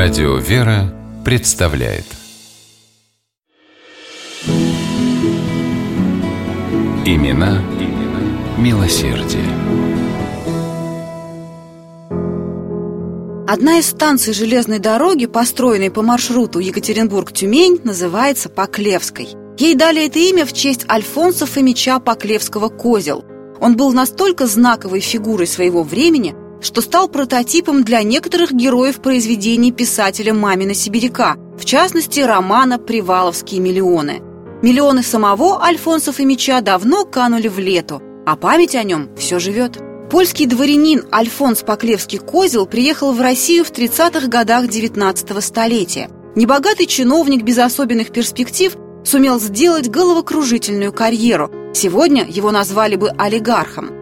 Радио «Вера» представляет Имена, имена милосердие. Одна из станций железной дороги, построенной по маршруту Екатеринбург-Тюмень, называется Поклевской. Ей дали это имя в честь Альфонса Фомича Поклевского «Козел». Он был настолько знаковой фигурой своего времени, что стал прототипом для некоторых героев произведений писателя Мамина Сибиряка, в частности, романа «Приваловские миллионы». Миллионы самого Альфонса Фомича давно канули в лету, а память о нем все живет. Польский дворянин Альфонс Поклевский-Козел приехал в Россию в 30-х годах 19 столетия. Небогатый чиновник без особенных перспектив сумел сделать головокружительную карьеру. Сегодня его назвали бы олигархом.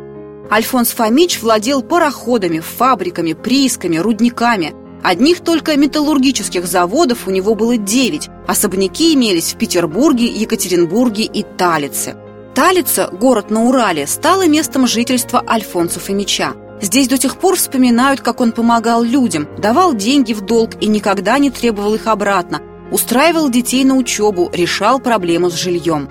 Альфонс Фомич владел пароходами, фабриками, приисками, рудниками. Одних только металлургических заводов у него было девять. Особняки имелись в Петербурге, Екатеринбурге и Талице. Талица, город на Урале, стала местом жительства Альфонса Фомича. Здесь до сих пор вспоминают, как он помогал людям, давал деньги в долг и никогда не требовал их обратно, устраивал детей на учебу, решал проблему с жильем.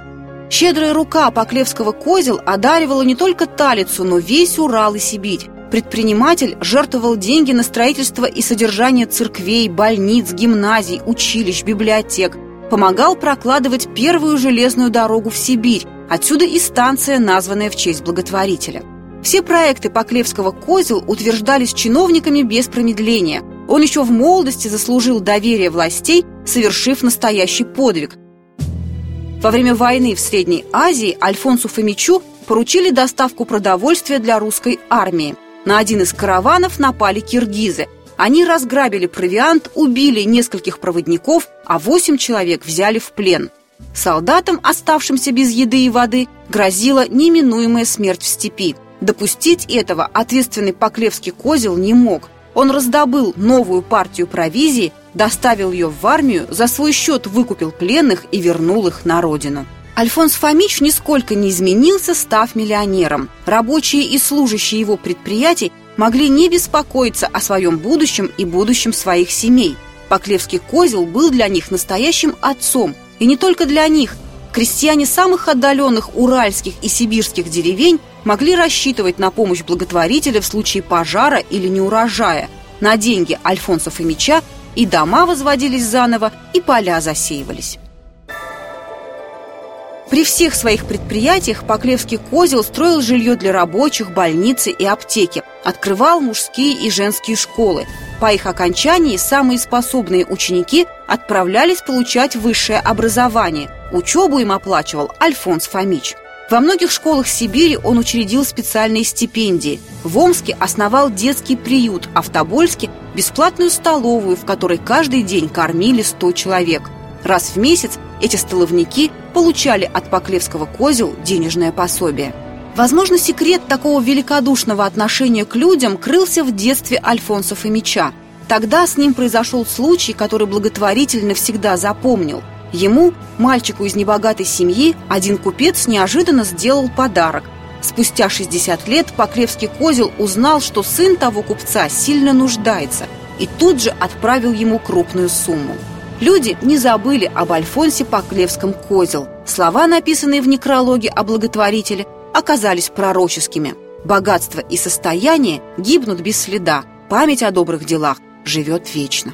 Щедрая рука Поклевского козел одаривала не только Талицу, но весь Урал и Сибирь. Предприниматель жертвовал деньги на строительство и содержание церквей, больниц, гимназий, училищ, библиотек. Помогал прокладывать первую железную дорогу в Сибирь, отсюда и станция, названная в честь благотворителя. Все проекты Поклевского козел утверждались чиновниками без промедления. Он еще в молодости заслужил доверие властей, совершив настоящий подвиг – во время войны в Средней Азии Альфонсу Фомичу поручили доставку продовольствия для русской армии. На один из караванов напали киргизы. Они разграбили провиант, убили нескольких проводников, а восемь человек взяли в плен. Солдатам, оставшимся без еды и воды, грозила неминуемая смерть в степи. Допустить этого ответственный Поклевский козел не мог. Он раздобыл новую партию провизии – доставил ее в армию, за свой счет выкупил пленных и вернул их на родину. Альфонс Фомич нисколько не изменился, став миллионером. Рабочие и служащие его предприятий могли не беспокоиться о своем будущем и будущем своих семей. Поклевский козел был для них настоящим отцом, и не только для них. Крестьяне самых отдаленных уральских и сибирских деревень могли рассчитывать на помощь благотворителя в случае пожара или неурожая. На деньги Альфонса Фомича и дома возводились заново, и поля засеивались. При всех своих предприятиях Поклевский козел строил жилье для рабочих, больницы и аптеки, открывал мужские и женские школы. По их окончании самые способные ученики отправлялись получать высшее образование. Учебу им оплачивал Альфонс Фомич – во многих школах Сибири он учредил специальные стипендии. В Омске основал детский приют, а в Тобольске – бесплатную столовую, в которой каждый день кормили 100 человек. Раз в месяц эти столовники получали от Поклевского козел денежное пособие. Возможно, секрет такого великодушного отношения к людям крылся в детстве Альфонса Фомича. Тогда с ним произошел случай, который благотворитель навсегда запомнил – Ему, мальчику из небогатой семьи, один купец неожиданно сделал подарок. Спустя 60 лет Поклевский козел узнал, что сын того купца сильно нуждается, и тут же отправил ему крупную сумму. Люди не забыли об Альфонсе Поклевском козел. Слова, написанные в некрологе о благотворителе, оказались пророческими. Богатство и состояние гибнут без следа, память о добрых делах живет вечно.